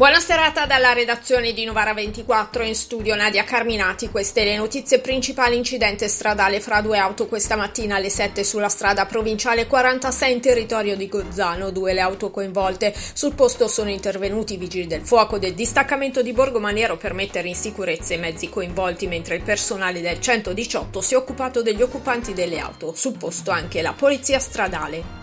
Buona serata dalla redazione di Novara 24 in studio Nadia Carminati. Queste le notizie principali. Incidente stradale fra due auto questa mattina alle 7 sulla strada provinciale 46 in territorio di Gozzano. Due le auto coinvolte. Sul posto sono intervenuti i vigili del fuoco del distaccamento di Borgo Maniero per mettere in sicurezza i mezzi coinvolti, mentre il personale del 118 si è occupato degli occupanti delle auto. Sul posto anche la polizia stradale.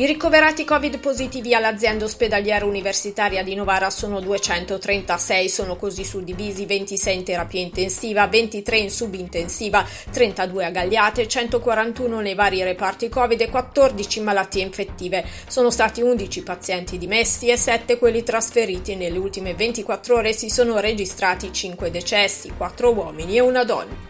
I ricoverati Covid positivi all'azienda ospedaliera universitaria di Novara sono 236, sono così suddivisi 26 in terapia intensiva, 23 in subintensiva, 32 a Gagliate, 141 nei vari reparti Covid e 14 malattie infettive. Sono stati 11 pazienti dimessi e 7 quelli trasferiti. Nelle ultime 24 ore si sono registrati 5 decessi, 4 uomini e una donna.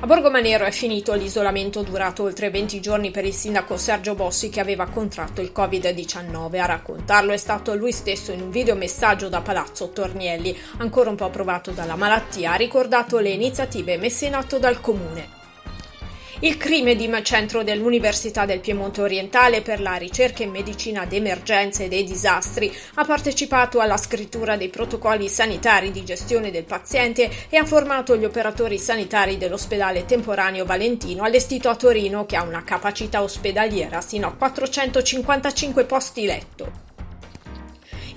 A Borgo Manero è finito l'isolamento durato oltre 20 giorni per il sindaco Sergio Bossi che aveva contratto il Covid-19. A raccontarlo è stato lui stesso in un videomessaggio da Palazzo Tornielli. Ancora un po' provato dalla malattia, ha ricordato le iniziative messe in atto dal comune. Il CRIMEDIM, centro dell'Università del Piemonte Orientale per la ricerca in medicina d'emergenza e dei disastri, ha partecipato alla scrittura dei protocolli sanitari di gestione del paziente e ha formato gli operatori sanitari dell'ospedale temporaneo Valentino allestito a Torino che ha una capacità ospedaliera sino a 455 posti letto.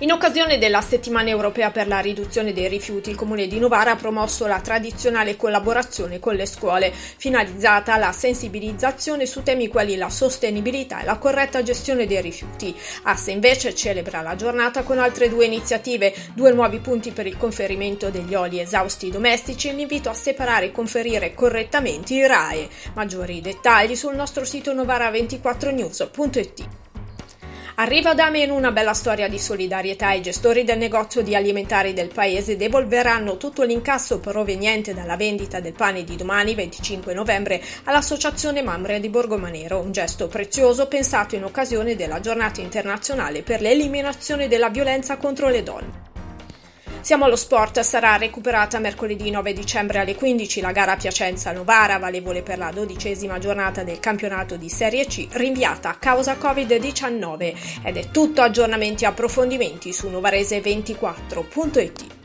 In occasione della settimana europea per la riduzione dei rifiuti, il Comune di Novara ha promosso la tradizionale collaborazione con le scuole, finalizzata alla sensibilizzazione su temi quali la sostenibilità e la corretta gestione dei rifiuti. Asse invece celebra la giornata con altre due iniziative, due nuovi punti per il conferimento degli oli esausti domestici e l'invito a separare e conferire correttamente i RAE. Maggiori dettagli sul nostro sito novara24news.it. Arriva da me in una bella storia di solidarietà. I gestori del negozio di alimentari del paese devolveranno tutto l'incasso proveniente dalla vendita del pane di domani, 25 novembre, all'Associazione Mamre di Borgomanero. Un gesto prezioso pensato in occasione della giornata internazionale per l'eliminazione della violenza contro le donne. Siamo allo sport, sarà recuperata mercoledì 9 dicembre alle 15 la gara Piacenza-Novara, valevole per la dodicesima giornata del campionato di Serie C, rinviata a causa Covid-19. Ed è tutto aggiornamenti e approfondimenti su novarese24.it.